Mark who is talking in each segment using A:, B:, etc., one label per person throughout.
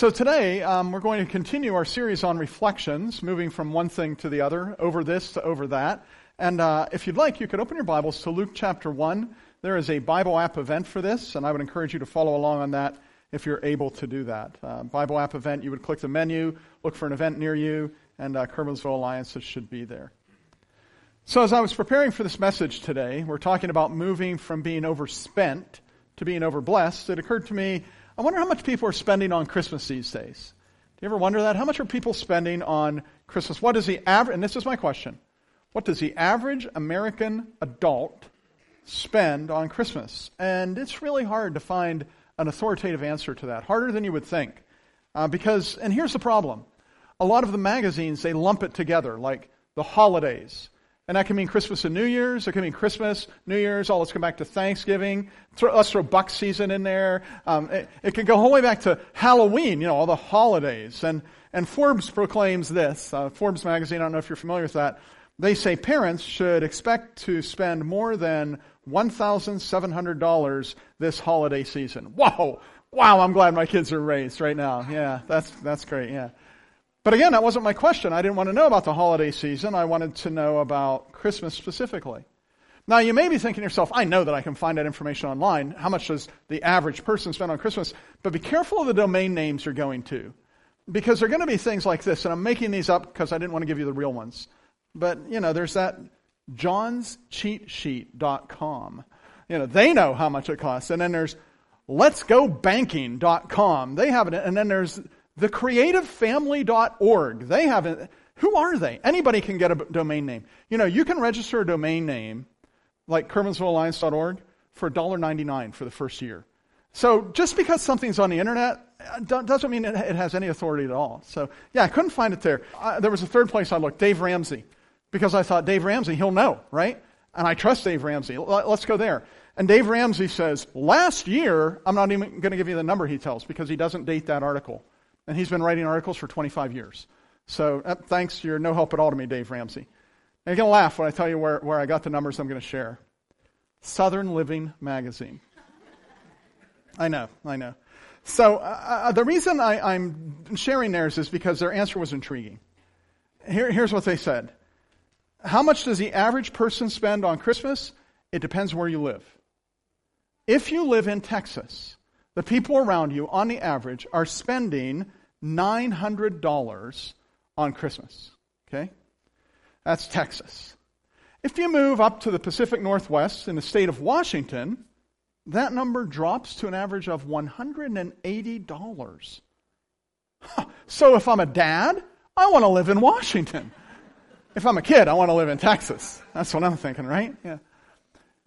A: So today, um, we're going to continue our series on reflections, moving from one thing to the other, over this to over that. And uh, if you'd like, you could open your Bibles to Luke chapter 1. There is a Bible app event for this, and I would encourage you to follow along on that if you're able to do that. Uh, Bible app event, you would click the menu, look for an event near you, and uh, Curwensville Alliance should be there. So as I was preparing for this message today, we're talking about moving from being overspent to being overblessed. It occurred to me I wonder how much people are spending on Christmas these days. Do you ever wonder that? How much are people spending on Christmas? What is the average, and this is my question, what does the average American adult spend on Christmas? And it's really hard to find an authoritative answer to that, harder than you would think. Uh, because, and here's the problem a lot of the magazines, they lump it together, like the holidays, and that can mean Christmas and New Year's. It can mean Christmas, New Year's. Oh, let's come back to Thanksgiving. Throw, let's throw buck season in there. Um, it, it, can go all the way back to Halloween, you know, all the holidays. And, and Forbes proclaims this. Uh, Forbes magazine, I don't know if you're familiar with that. They say parents should expect to spend more than $1,700 this holiday season. Whoa! Wow, I'm glad my kids are raised right now. Yeah, that's, that's great, yeah. But again, that wasn't my question. I didn't want to know about the holiday season. I wanted to know about Christmas specifically. Now, you may be thinking to yourself, I know that I can find that information online. How much does the average person spend on Christmas? But be careful of the domain names you're going to. Because there are going to be things like this, and I'm making these up because I didn't want to give you the real ones. But, you know, there's that johnscheatsheet.com. You know, they know how much it costs. And then there's letsgobanking.com. They have it. And then there's thecreativefamily.org. They haven't, who are they? Anybody can get a domain name. You know, you can register a domain name like CurwensvilleAlliance.org for $1.99 for the first year. So just because something's on the internet uh, doesn't mean it has any authority at all. So yeah, I couldn't find it there. Uh, there was a third place I looked, Dave Ramsey, because I thought Dave Ramsey, he'll know, right? And I trust Dave Ramsey. Let's go there. And Dave Ramsey says, last year, I'm not even going to give you the number he tells because he doesn't date that article. And he's been writing articles for 25 years. So uh, thanks, you're no help at all to me, Dave Ramsey. And you're going to laugh when I tell you where, where I got the numbers I'm going to share. Southern Living Magazine. I know, I know. So uh, uh the reason I, am sharing theirs is because their answer was intriguing. Here, here's what they said. How much does the average person spend on Christmas? It depends where you live. If you live in Texas, the people around you, on the average, are spending $900 on Christmas. Okay? That's Texas. If you move up to the Pacific Northwest in the state of Washington, that number drops to an average of $180. So if I'm a dad, I want to live in Washington. If I'm a kid, I want to live in Texas. That's what I'm thinking, right? Yeah.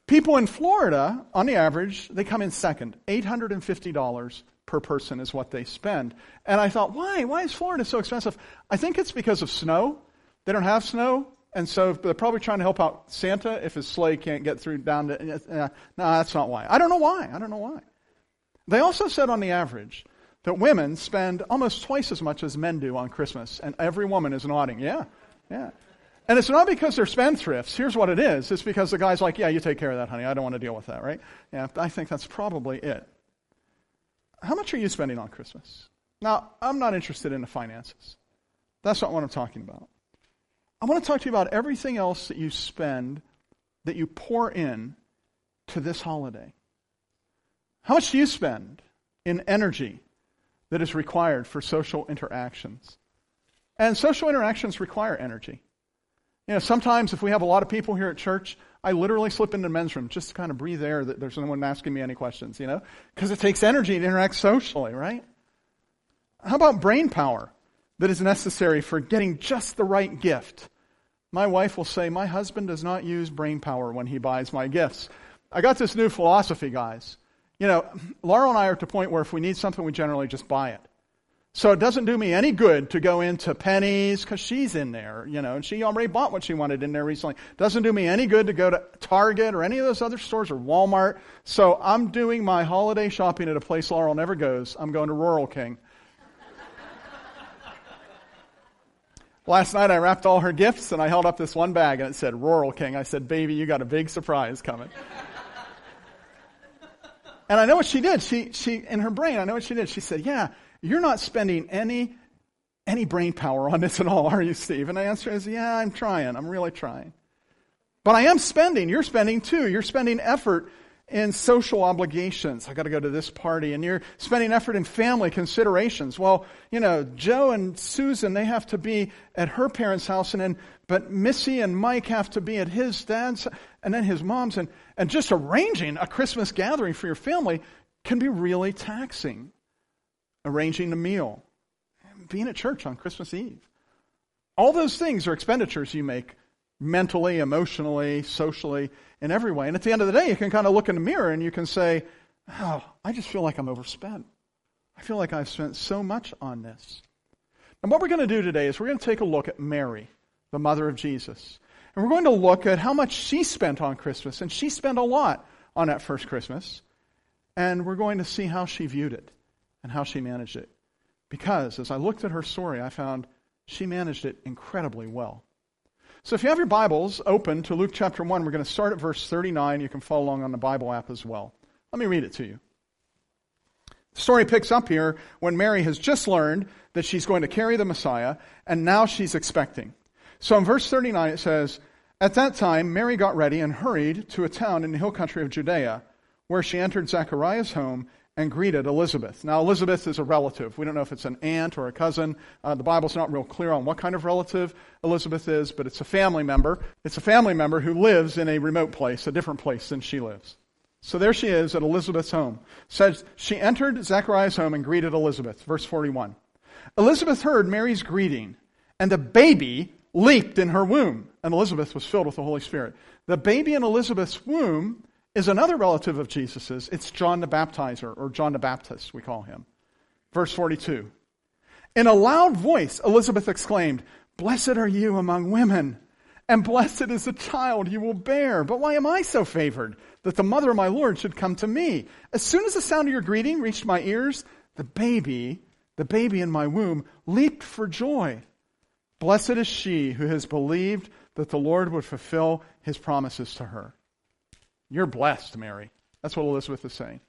A: People in Florida, on the average, they come in second. $850 per person is what they spend. And I thought, why? Why is Florida so expensive? I think it's because of snow. They don't have snow. And so they're probably trying to help out Santa if his sleigh can't get through down to. Uh, no, that's not why. I don't know why. I don't know why. They also said on the average that women spend almost twice as much as men do on Christmas. And every woman is nodding. Yeah, yeah. And it's not because they're spendthrifts. Here's what it is. It's because the guy's like, yeah, you take care of that, honey. I don't want to deal with that, right? Yeah, I think that's probably it. How much are you spending on Christmas? Now, I'm not interested in the finances. That's not what I'm talking about. I want to talk to you about everything else that you spend, that you pour in to this holiday. How much do you spend in energy that is required for social interactions? And social interactions require energy. You know, sometimes if we have a lot of people here at church, I literally slip into the men's room just to kind of breathe air that there's no one asking me any questions, you know? Because it takes energy to interact socially, right? How about brain power that is necessary for getting just the right gift? My wife will say, My husband does not use brain power when he buys my gifts. I got this new philosophy, guys. You know, Laura and I are at the point where if we need something, we generally just buy it. So it doesn't do me any good to go into Penney's because she's in there, you know, and she already bought what she wanted in there recently. Doesn't do me any good to go to Target or any of those other stores or Walmart. So I'm doing my holiday shopping at a place Laurel never goes. I'm going to Rural King. Last night I wrapped all her gifts and I held up this one bag and it said Rural King. I said, baby, you got a big surprise coming. and I know what she did. She, she, in her brain, I know what she did. She said, yeah, You're not spending any, any brain power on this at all, are you, Steve? And the answer is, yeah, I'm trying. I'm really trying. But I am spending. You're spending too. You're spending effort in social obligations. I got to go to this party. And you're spending effort in family considerations. Well, you know, Joe and Susan, they have to be at her parents' house, and then, but Missy and Mike have to be at his dad's, and then his mom's. And, and just arranging a Christmas gathering for your family can be really taxing. Arranging a meal, being at church on Christmas Eve. All those things are expenditures you make mentally, emotionally, socially, in every way. And at the end of the day, you can kind of look in the mirror and you can say, Oh, I just feel like I'm overspent. I feel like I've spent so much on this. And what we're going to do today is we're going to take a look at Mary, the mother of Jesus. And we're going to look at how much she spent on Christmas. And she spent a lot on that first Christmas. And we're going to see how she viewed it and how she managed it. Because as I looked at her story, I found she managed it incredibly well. So if you have your Bibles open to Luke chapter 1, we're going to start at verse 39. You can follow along on the Bible app as well. Let me read it to you. The story picks up here when Mary has just learned that she's going to carry the Messiah, and now she's expecting. So in verse 39 it says, At that time Mary got ready and hurried to a town in the hill country of Judea, where she entered Zechariah's home and greeted Elizabeth. Now, Elizabeth is a relative. We don't know if it's an aunt or a cousin. Uh, the Bible's not real clear on what kind of relative Elizabeth is, but it's a family member. It's a family member who lives in a remote place, a different place than she lives. So there she is at Elizabeth's home. Says she entered Zechariah's home and greeted Elizabeth. Verse 41. Elizabeth heard Mary's greeting, and the baby leaped in her womb. And Elizabeth was filled with the Holy Spirit. The baby in Elizabeth's womb is another relative of Jesus's. It's John the Baptizer, or John the Baptist, we call him. Verse 42. In a loud voice, Elizabeth exclaimed, Blessed are you among women, and blessed is the child you will bear. But why am I so favored that the mother of my Lord should come to me? As soon as the sound of your greeting reached my ears, the baby, the baby in my womb, leaped for joy. Blessed is she who has believed that the Lord would fulfill his promises to her. You're blessed, Mary. That's what Elizabeth is saying.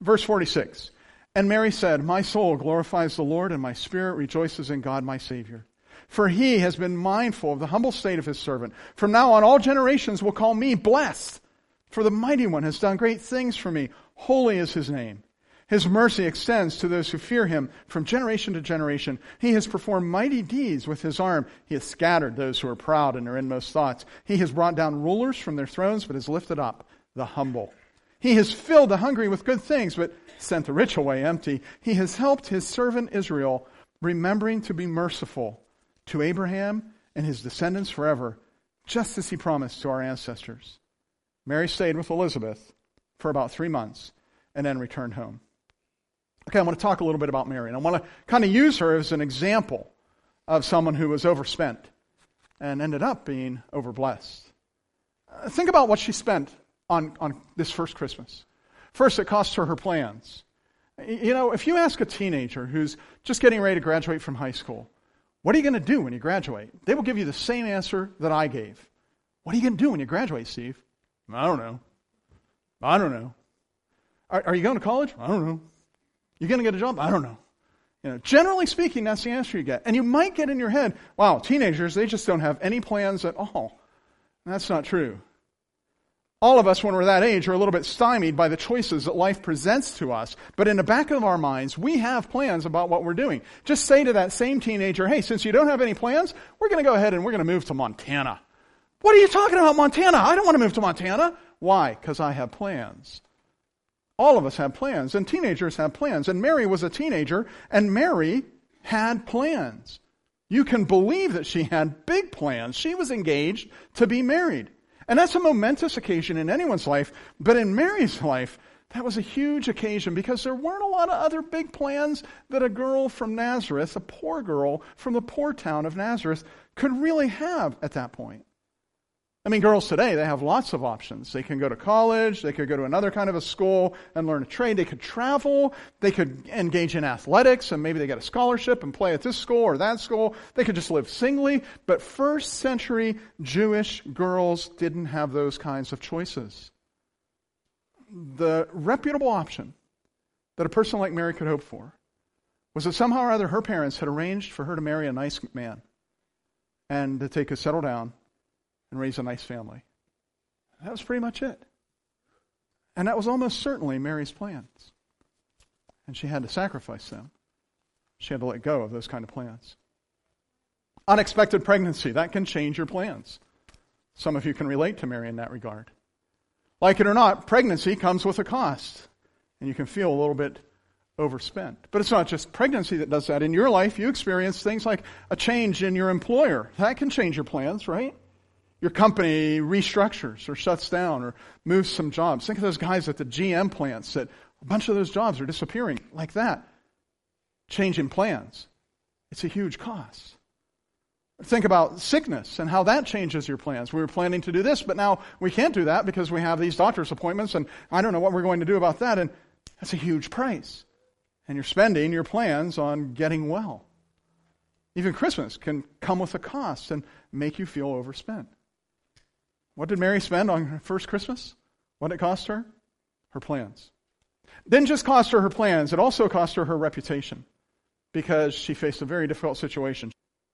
A: Verse 46. And Mary said, My soul glorifies the Lord, and my spirit rejoices in God my Savior. For he has been mindful of the humble state of his servant. From now on, all generations will call me blessed. For the mighty one has done great things for me. Holy is his name. His mercy extends to those who fear him from generation to generation. He has performed mighty deeds with his arm. He has scattered those who are proud in their inmost thoughts. He has brought down rulers from their thrones, but has lifted up the humble. He has filled the hungry with good things, but sent the rich away empty. He has helped his servant Israel, remembering to be merciful to Abraham and his descendants forever, just as he promised to our ancestors. Mary stayed with Elizabeth for about three months and then returned home. Okay, I want to talk a little bit about Mary, and I want to kind of use her as an example of someone who was overspent and ended up being overblessed. Uh, think about what she spent on, on this first Christmas. First, it cost her her plans. You know, if you ask a teenager who's just getting ready to graduate from high school, what are you going to do when you graduate? They will give you the same answer that I gave. What are you going to do when you graduate, Steve? I don't know. I don't know. Are, are you going to college? I don't know. You going to get a job? I don't know. You know, generally speaking, that's the answer you get. And you might get in your head, wow, teenagers, they just don't have any plans at all. And that's not true. All of us, when we're that age, are a little bit stymied by the choices that life presents to us. But in the back of our minds, we have plans about what we're doing. Just say to that same teenager, hey, since you don't have any plans, we're going to go ahead and we're going to move to Montana. What are you talking about, Montana? I don't want to move to Montana. Why? Because I have plans. All of us have plans, and teenagers have plans. And Mary was a teenager, and Mary had plans. You can believe that she had big plans. She was engaged to be married. And that's a momentous occasion in anyone's life, but in Mary's life, that was a huge occasion because there weren't a lot of other big plans that a girl from Nazareth, a poor girl from the poor town of Nazareth, could really have at that point. I mean, girls today, they have lots of options. They can go to college, they could go to another kind of a school and learn a trade, they could travel, they could engage in athletics, and maybe they get a scholarship and play at this school or that school. They could just live singly. But first century Jewish girls didn't have those kinds of choices. The reputable option that a person like Mary could hope for was that somehow or other her parents had arranged for her to marry a nice man and that they could settle down and raise a nice family. That was pretty much it. And that was almost certainly Mary's plans. And she had to sacrifice them. She had to let go of those kind of plans. Unexpected pregnancy, that can change your plans. Some of you can relate to Mary in that regard. Like it or not, pregnancy comes with a cost, and you can feel a little bit overspent. But it's not just pregnancy that does that. In your life, you experience things like a change in your employer. That can change your plans, right? Your company restructures or shuts down or moves some jobs. Think of those guys at the GM plants that a bunch of those jobs are disappearing like that. Changing plans. It's a huge cost. Think about sickness and how that changes your plans. We were planning to do this, but now we can't do that because we have these doctor's appointments and I don't know what we're going to do about that. And that's a huge price. And you're spending your plans on getting well. Even Christmas can come with a cost and make you feel overspent. What did Mary spend on her first Christmas? What did it cost her? Her plans. Didn't just cost her her plans, it also cost her her reputation because she faced a very difficult situation.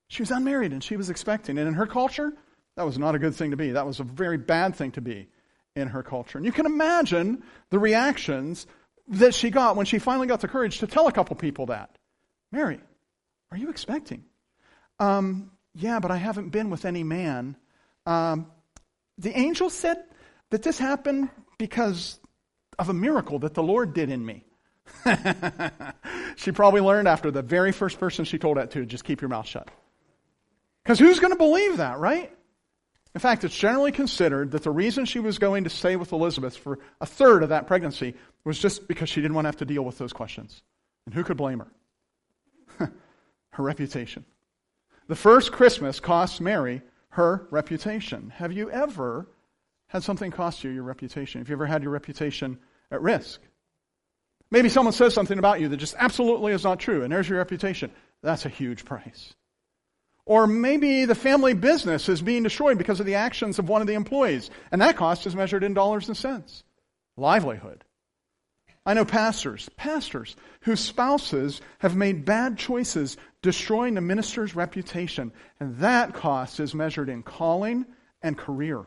A: She was unmarried and she was expecting. And in her culture, that was not a good thing to be. That was a very bad thing to be in her culture. And you can imagine the reactions that she got when she finally got the courage to tell a couple people that. Mary, are you expecting? Um, yeah, but I haven't been with any man. Um, the angel said that this happened because of a miracle that the Lord did in me. she probably learned after the very first person she told that to just keep your mouth shut. Because who's going to believe that, right? In fact, it's generally considered that the reason she was going to stay with Elizabeth for a third of that pregnancy was just because she didn't want to have to deal with those questions. And who could blame her? her reputation. The first Christmas cost Mary her reputation. Have you ever had something cost you your reputation? Have you ever had your reputation at risk? Maybe someone says something about you that just absolutely is not true, and there's your reputation. That's a huge price. Or maybe the family business is being destroyed because of the actions of one of the employees, and that cost is measured in dollars and cents. Livelihood. I know pastors, pastors whose spouses have made bad choices, destroying the minister's reputation, and that cost is measured in calling and career.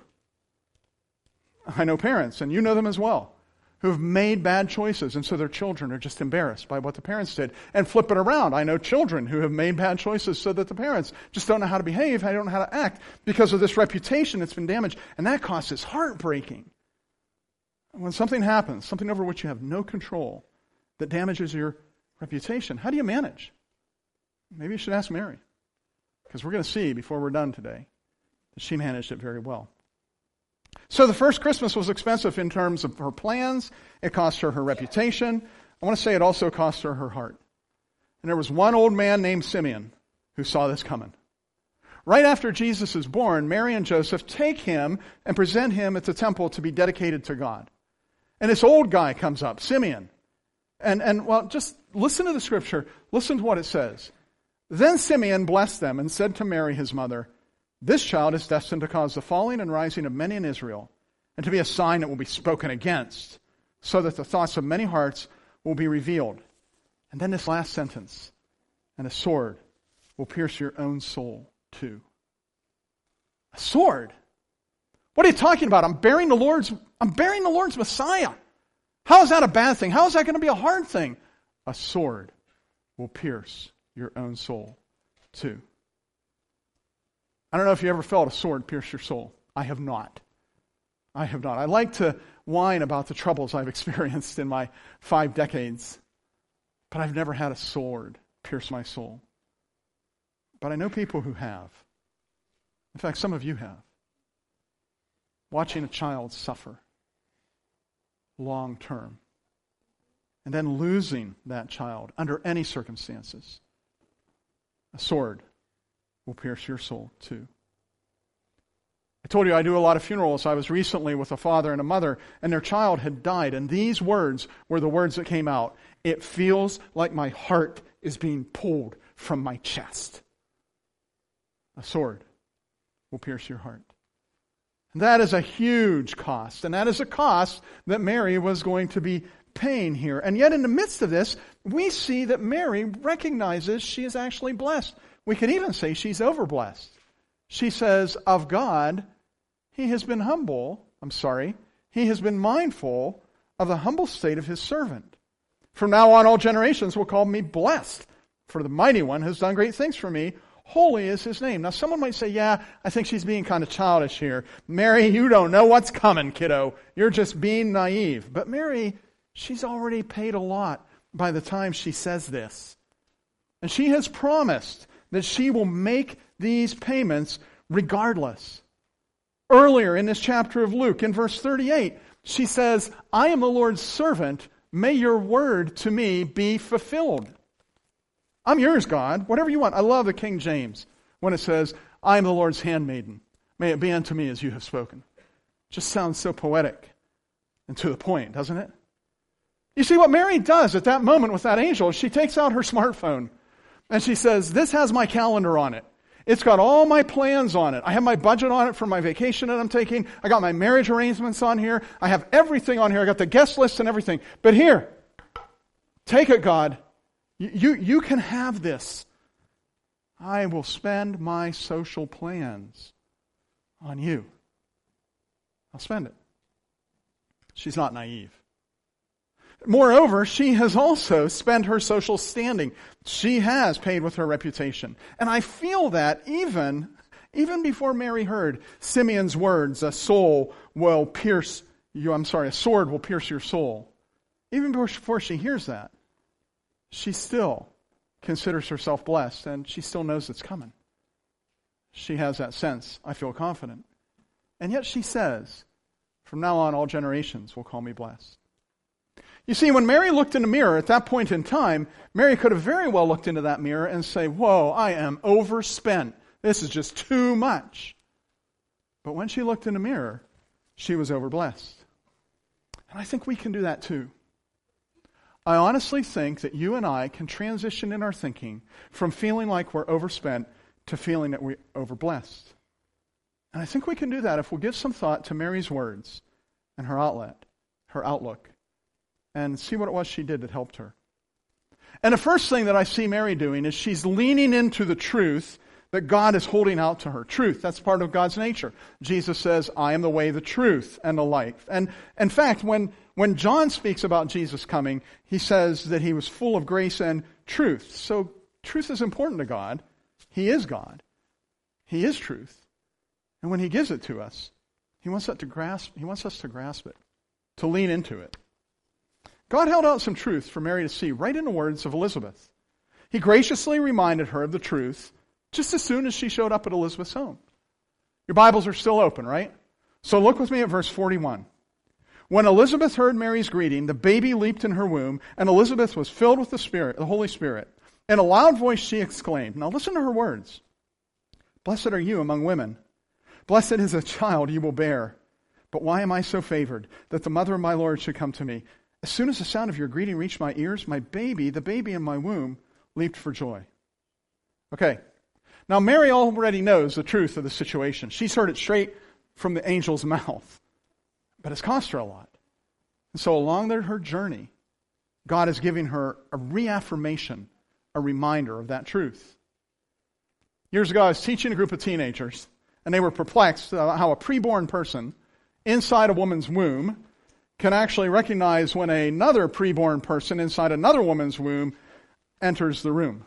A: I know parents, and you know them as well, who have made bad choices, and so their children are just embarrassed by what the parents did. And flip it around. I know children who have made bad choices so that the parents just don't know how to behave, they don't know how to act because of this reputation that's been damaged. And that cost is heartbreaking. When something happens, something over which you have no control, that damages your reputation, how do you manage? Maybe you should ask Mary. Because we're going to see before we're done today that she managed it very well. So the first Christmas was expensive in terms of her plans. It cost her her reputation. I want to say it also cost her her heart. And there was one old man named Simeon who saw this coming. Right after Jesus is born, Mary and Joseph take him and present him at the temple to be dedicated to God. And this old guy comes up, Simeon. And, and well, just listen to the scripture. Listen to what it says. Then Simeon blessed them and said to Mary, his mother, this child is destined to cause the falling and rising of many in Israel, and to be a sign that will be spoken against, so that the thoughts of many hearts will be revealed. And then this last sentence, and a sword will pierce your own soul too. A sword? What are you talking about? I'm bearing the Lord's I'm bearing the Lord's Messiah. How is that a bad thing? How is that going to be a hard thing? A sword will pierce your own soul too. I don't know if you ever felt a sword pierce your soul. I have not. I have not. I like to whine about the troubles I've experienced in my five decades, but I've never had a sword pierce my soul. But I know people who have. In fact, some of you have. Watching a child suffer long term, and then losing that child under any circumstances. A sword will pierce your soul too. I told you I do a lot of funerals. I was recently with a father and a mother, and their child had died, and these words were the words that came out. It feels like my heart is being pulled from my chest. A sword will pierce your heart. That is a huge cost, and that is a cost that Mary was going to be paying here. And yet, in the midst of this, we see that Mary recognizes she is actually blessed. We could even say she's overblessed. She says, Of God, he has been humble. I'm sorry. He has been mindful of the humble state of his servant. From now on, all generations will call me blessed, for the mighty one has done great things for me. Holy is his name. Now, someone might say, Yeah, I think she's being kind of childish here. Mary, you don't know what's coming, kiddo. You're just being naive. But Mary, she's already paid a lot by the time she says this. And she has promised that she will make these payments regardless. Earlier in this chapter of Luke, in verse 38, she says, I am the Lord's servant. May your word to me be fulfilled. I'm yours, God. Whatever you want. I love the King James when it says, I am the Lord's handmaiden. May it be unto me as you have spoken. Just sounds so poetic and to the point, doesn't it? You see, what Mary does at that moment with that angel, she takes out her smartphone and she says, This has my calendar on it. It's got all my plans on it. I have my budget on it for my vacation that I'm taking. I got my marriage arrangements on here. I have everything on here. I got the guest list and everything. But here, take it, God. You, you can have this. I will spend my social plans on you. I'll spend it. She's not naive. Moreover, she has also spent her social standing. She has paid with her reputation. And I feel that even, even before Mary heard Simeon's words, a soul will pierce you, I'm sorry, a sword will pierce your soul. Even before she hears that, she still considers herself blessed and she still knows it's coming. She has that sense. I feel confident. And yet she says, From now on, all generations will call me blessed. You see, when Mary looked in the mirror at that point in time, Mary could have very well looked into that mirror and say, Whoa, I am overspent. This is just too much. But when she looked in the mirror, she was overblessed. And I think we can do that too. I honestly think that you and I can transition in our thinking from feeling like we're overspent to feeling that we're overblessed. And I think we can do that if we'll give some thought to Mary's words and her outlet, her outlook, and see what it was she did that helped her. And the first thing that I see Mary doing is she's leaning into the truth that God is holding out to her. Truth, that's part of God's nature. Jesus says, I am the way, the truth, and the life. And in fact, when when John speaks about Jesus coming, he says that he was full of grace and truth. So truth is important to God. He is God. He is truth. And when he gives it to us, he wants us to grasp, he wants us to grasp it, to lean into it. God held out some truth for Mary to see right in the words of Elizabeth. He graciously reminded her of the truth just as soon as she showed up at Elizabeth's home. Your Bibles are still open, right? So look with me at verse 41. When Elizabeth heard Mary's greeting, the baby leaped in her womb, and Elizabeth was filled with the Spirit, the Holy Spirit. In a loud voice she exclaimed, Now listen to her words. Blessed are you among women. Blessed is the child you will bear. But why am I so favored that the mother of my Lord should come to me? As soon as the sound of your greeting reached my ears, my baby, the baby in my womb, leaped for joy. Okay. Now, Mary already knows the truth of the situation. She's heard it straight from the angel's mouth but it's cost her a lot. And so along her journey, God is giving her a reaffirmation, a reminder of that truth. Years ago, I was teaching a group of teenagers, and they were perplexed about how a preborn person inside a woman's womb can actually recognize when another preborn person inside another woman's womb enters the room.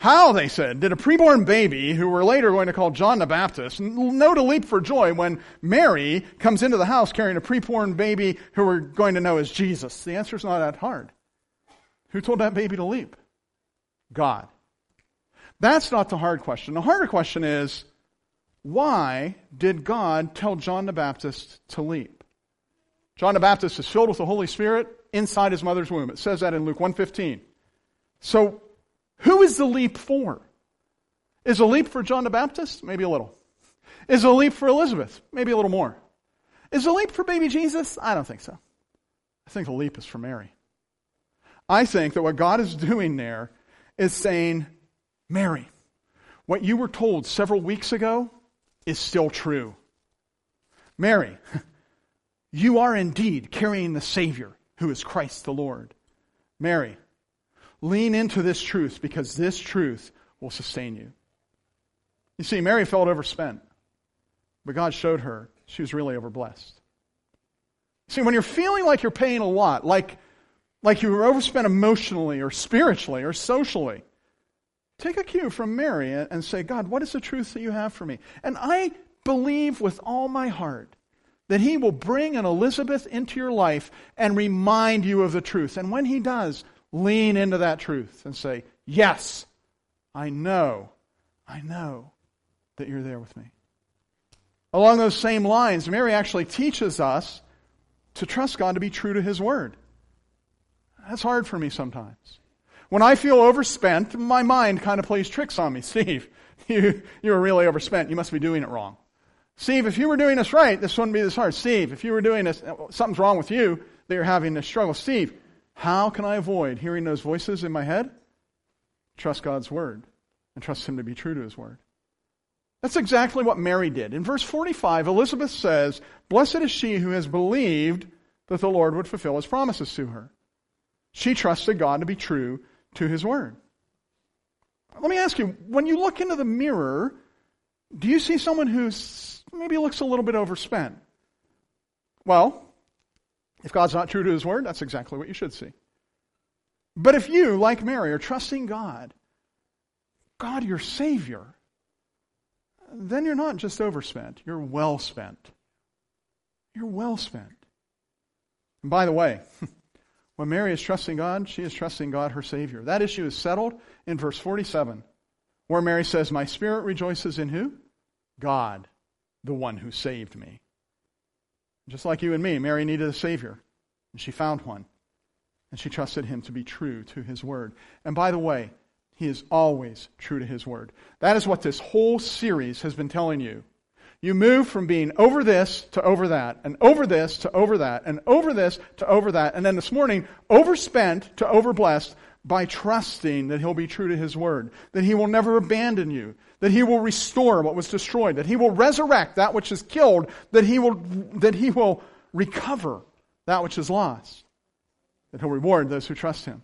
A: How, they said, did a preborn baby, who we're later going to call John the Baptist, know to leap for joy when Mary comes into the house carrying a preborn baby who we're going to know as Jesus? The answer is not that hard. Who told that baby to leap? God. That's not the hard question. The harder question is, why did God tell John the Baptist to leap? John the Baptist is filled with the Holy Spirit inside his mother's womb. It says that in Luke 1:15. So who is the leap for? Is a leap for John the Baptist? Maybe a little. Is a leap for Elizabeth? Maybe a little more. Is a leap for baby Jesus? I don't think so. I think the leap is for Mary. I think that what God is doing there is saying, Mary, what you were told several weeks ago is still true. Mary, you are indeed carrying the Savior who is Christ the Lord. Mary, lean into this truth because this truth will sustain you. You see, Mary felt overspent, but God showed her she was really overblessed. See, when you're feeling like you're paying a lot, like, like you were overspent emotionally or spiritually or socially, take a cue from Mary and say, God, what is the truth that you have for me? And I believe with all my heart that he will bring an Elizabeth into your life and remind you of the truth. And when he does, lean into that truth and say, Yes, I know, I know that you're there with me. Along those same lines, Mary actually teaches us to trust God to be true to His Word. That's hard for me sometimes. When I feel overspent, my mind kind of plays tricks on me. Steve, you, you were really overspent. You must be doing it wrong. Steve, if you were doing this right, this wouldn't be this hard. Steve, if you were doing this, something's wrong with you that you're having this struggle. Steve, how can I avoid hearing those voices in my head? Trust God's Word and trust Him to be true to His Word. That's exactly what Mary did. In verse 45, Elizabeth says, Blessed is she who has believed that the Lord would fulfill his promises to her. She trusted God to be true to his word. Let me ask you, when you look into the mirror, do you see someone who maybe looks a little bit overspent? Well, if God's not true to his word, that's exactly what you should see. But if you, like Mary, are trusting God, God, your Savior, then you're not just overspent, you're well spent. You're well spent. And by the way, when Mary is trusting God, she is trusting God, her Savior. That issue is settled in verse 47, where Mary says, My spirit rejoices in who? God, the one who saved me. Just like you and me, Mary needed a Savior, and she found one. And she trusted him to be true to his word. And by the way, he is always true to his word. That is what this whole series has been telling you. You move from being over this to over that, and over this to over that, and over this to over that, and then this morning, overspent to overblessed by trusting that He'll be true to His word, that He will never abandon you, that He will restore what was destroyed, that He will resurrect that which is killed, that He will, that he will recover that which is lost, that He'll reward those who trust Him.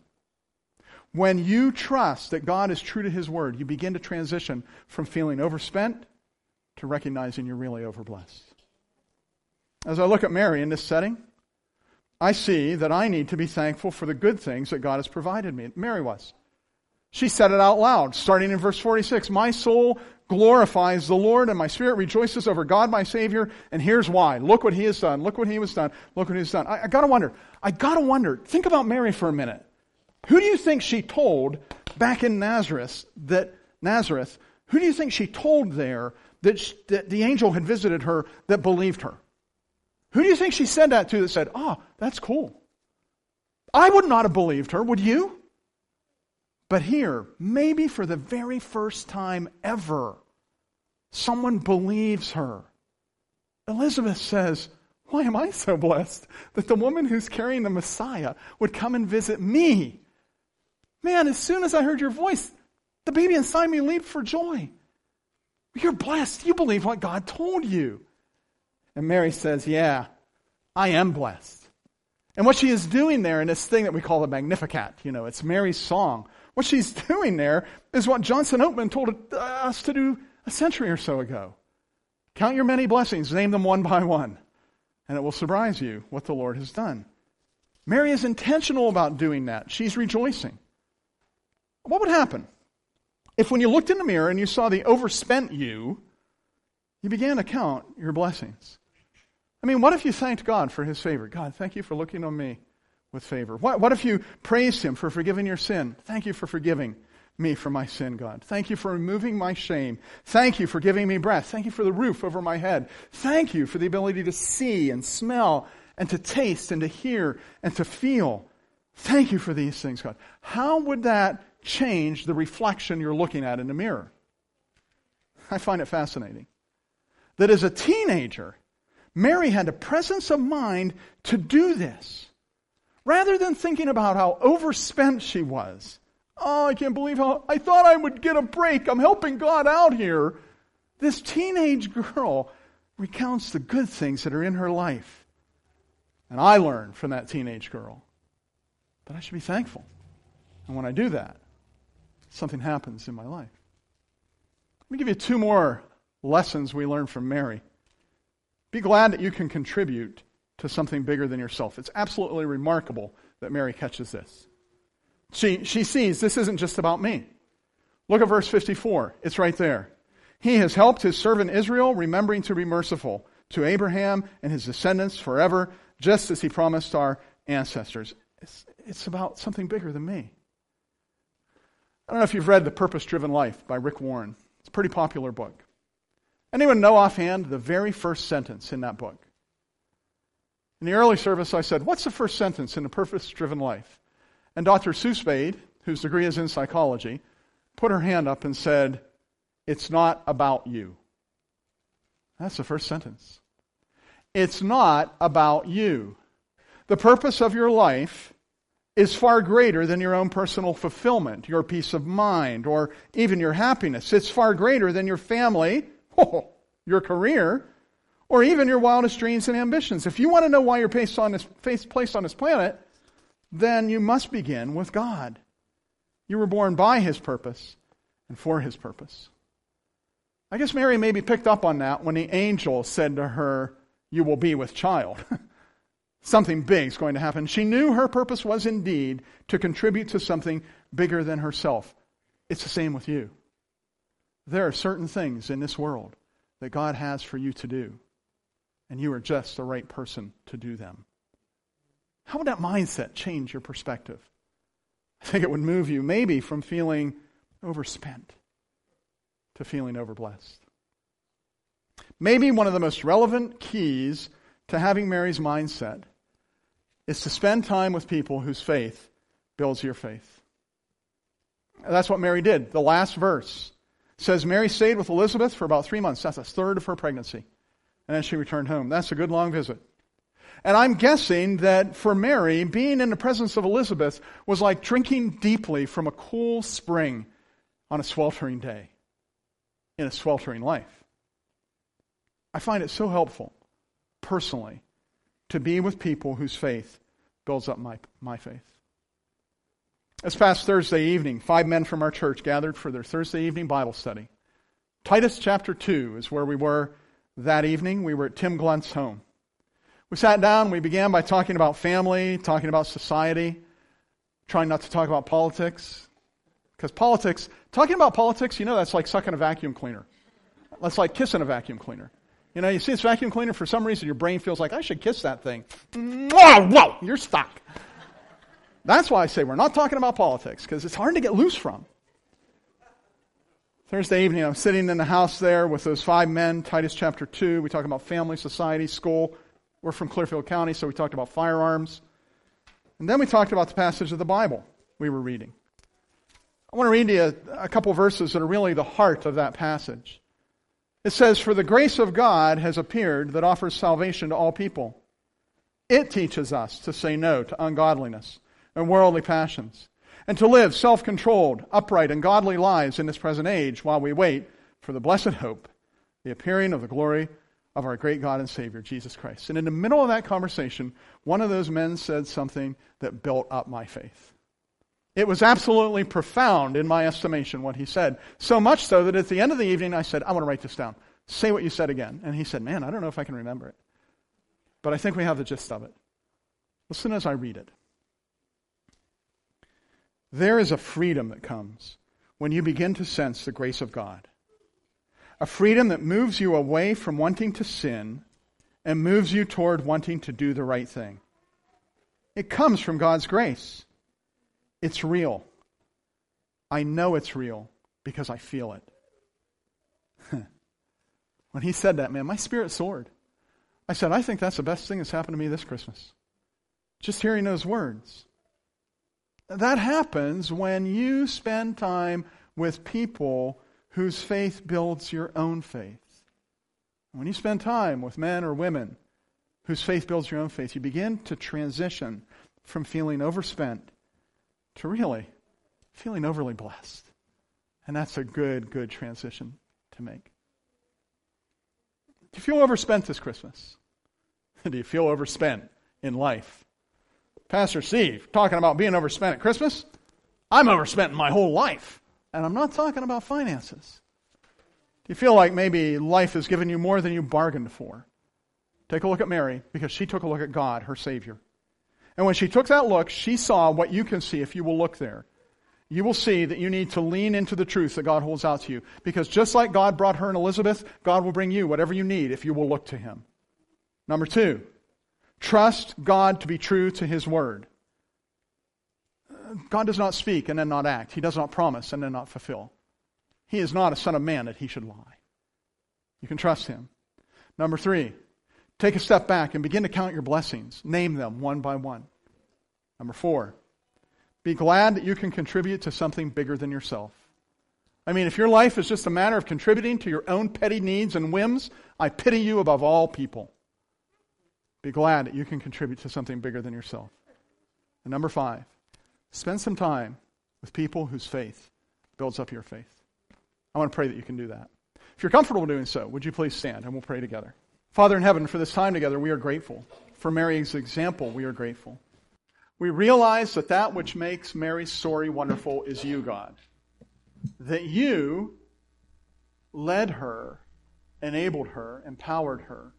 A: When you trust that God is true to His word, you begin to transition from feeling overspent to recognizing you're really overblessed. As I look at Mary in this setting, I see that I need to be thankful for the good things that God has provided me. Mary was. She said it out loud, starting in verse 46. My soul glorifies the Lord, and my spirit rejoices over God my Savior. And here's why. Look what he has done. Look what he has done. Look what he has done. I, I gotta wonder. I gotta wonder. Think about Mary for a minute. Who do you think she told back in Nazareth that Nazareth? Who do you think she told there that, she, that the angel had visited her that believed her? Who do you think she said that to that said, "Oh, that's cool"? I would not have believed her, would you? But here, maybe for the very first time ever, someone believes her. Elizabeth says, Why am I so blessed that the woman who's carrying the Messiah would come and visit me? Man, as soon as I heard your voice, the baby inside me leaped for joy. You're blessed. You believe what God told you. And Mary says, Yeah, I am blessed. And what she is doing there in this thing that we call the Magnificat, you know, it's Mary's song. What she's doing there is what Johnson Oatman told us to do a century or so ago. Count your many blessings, name them one by one, and it will surprise you what the Lord has done. Mary is intentional about doing that. She's rejoicing. What would happen if, when you looked in the mirror and you saw the overspent you, you began to count your blessings? I mean, what if you thanked God for his favor? God, thank you for looking on me with favor. What, what if you praised him for forgiving your sin? Thank you for forgiving me for my sin, God. Thank you for removing my shame. Thank you for giving me breath. Thank you for the roof over my head. Thank you for the ability to see and smell and to taste and to hear and to feel. Thank you for these things, God. How would that change the reflection you're looking at in the mirror. I find it fascinating that as a teenager, Mary had the presence of mind to do this. Rather than thinking about how overspent she was. Oh, I can't believe how I thought I would get a break. I'm helping God out here. This teenage girl recounts the good things that are in her life. And I learned from that teenage girl that I should be thankful. And when I do that, something happens in my life. Let me give you two more lessons we learned from Mary. Be glad that you can contribute to something bigger than yourself. It's absolutely remarkable that Mary catches this. She, she sees this isn't just about me. Look at verse 54. It's right there. He has helped his servant Israel, remembering to be merciful to Abraham and his descendants forever, just as he promised our ancestors. It's, it's about something bigger than me. I don't know if you've read The Purpose Driven Life by Rick Warren. It's a pretty popular book. Anyone know offhand the very first sentence in that book? In the early service, I said, What's the first sentence in The Purpose Driven Life? And Dr. Sue Spade, whose degree is in psychology, put her hand up and said, It's not about you. That's the first sentence. It's not about you. The purpose of your life is far greater than your own personal fulfillment, your peace of mind, or even your happiness. It's far greater than your family, oh, your career, or even your wildest dreams and ambitions. If you want to know why you're placed on this, placed on this planet, then you must begin with God. You were born by His purpose and for His purpose. I guess Mary maybe picked up on that when the angel said to her, You will be with child. something big is going to happen. She knew her purpose was indeed to contribute to something bigger than herself. It's the same with you. There are certain things in this world that God has for you to do, and you are just the right person to do them. How would that mindset change your perspective? I think it would move you maybe from feeling overspent to feeling overblessed. Maybe one of the most relevant keys to having Mary's mindset is to spend time with people whose faith builds your faith. That's what Mary did. The last verse says Mary stayed with Elizabeth for about three months. That's a third of her pregnancy. And then she returned home. That's a good long visit. And I'm guessing that for Mary, being in the presence of Elizabeth was like drinking deeply from a cool spring on a sweltering day in a sweltering life. I find it so helpful, personally, to be with people whose faith builds up my, my faith. This past Thursday evening, five men from our church gathered for their Thursday evening Bible study. Titus chapter 2 is where we were that evening. We were at Tim Glunt's home. We sat down, we began by talking about family, talking about society, trying not to talk about politics. Because politics, talking about politics, you know, that's like sucking a vacuum cleaner. That's like kissing a vacuum cleaner. You know, you see this vacuum cleaner, for some reason your brain feels like, I should kiss that thing. Whoa, whoa, you're stuck. That's why I say we're not talking about politics, because it's hard to get loose from. Thursday evening, I'm sitting in the house there with those five men, Titus chapter 2. We talk about family, society, school. We're from Clearfield County, so we talked about firearms. And then we talked about the passage of the Bible we were reading. I want to read you a, a couple verses that are really the heart of that passage. It says, For the grace of God has appeared that offers salvation to all people. It teaches us to say no to ungodliness and worldly passions, and to live self controlled, upright, and godly lives in this present age while we wait for the blessed hope, the appearing of the glory of our great God and Savior, Jesus Christ. And in the middle of that conversation, one of those men said something that built up my faith. It was absolutely profound in my estimation what he said. So much so that at the end of the evening I said, I want to write this down. Say what you said again. And he said, Man, I don't know if I can remember it. But I think we have the gist of it. Listen as I read it. There is a freedom that comes when you begin to sense the grace of God. A freedom that moves you away from wanting to sin and moves you toward wanting to do the right thing. It comes from God's grace. It's real. I know it's real because I feel it. when he said that, man, my spirit soared. I said, I think that's the best thing that's happened to me this Christmas. Just hearing those words. That happens when you spend time with people whose faith builds your own faith. When you spend time with men or women whose faith builds your own faith, you begin to transition from feeling overspent to really feeling overly blessed. And that's a good, good transition to make. Do you feel overspent this Christmas? Do you feel overspent in life? Pastor Steve, talking about being overspent at Christmas? I'm overspent in my whole life. And I'm not talking about finances. Do you feel like maybe life has given you more than you bargained for? Take a look at Mary because she took a look at God, her Savior. And when she took that look, she saw what you can see if you will look there. You will see that you need to lean into the truth that God holds out to you. Because just like God brought her and Elizabeth, God will bring you whatever you need if you will look to Him. Number two, trust God to be true to His Word. God does not speak and then not act. He does not promise and then not fulfill. He is not a son of man that he should lie. You can trust him. Number three, take a step back and begin to count your blessings. Name them one by one. Number four, be glad that you can contribute to something bigger than yourself. I mean, if your life is just a matter of contributing to your own petty needs and whims, I pity you above all people. Be glad that you can contribute to something bigger than yourself. And number five, spend some time with people whose faith builds up your faith. I want to pray that you can do that. If you're comfortable doing so, would you please stand and we'll pray together. Father in heaven, for this time together, we are grateful. For Mary's example, we are grateful. We realize that that which makes Mary's story wonderful is you, God. That you led her, enabled her, empowered her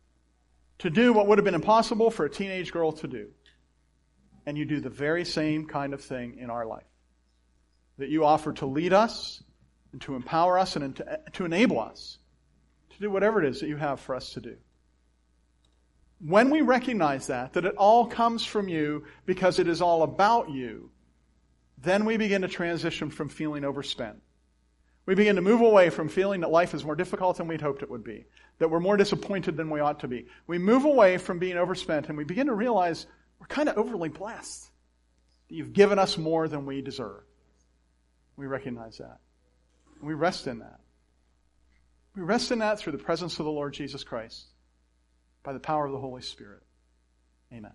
A: to do what would have been impossible for a teenage girl to do. And you do the very same kind of thing in our life. That you offer to lead us and to empower us and to, enable us to do whatever it is that you have for us to do. When we recognize that, that it all comes from you because it is all about you, then we begin to transition from feeling overspent. We begin to move away from feeling that life is more difficult than we'd hoped it would be, that we're more disappointed than we ought to be. We move away from being overspent and we begin to realize we're kind of overly blessed. You've given us more than we deserve. We recognize that. We rest in that. We rest in that through the presence of the Lord Jesus Christ by the power of the Holy Spirit. Amen.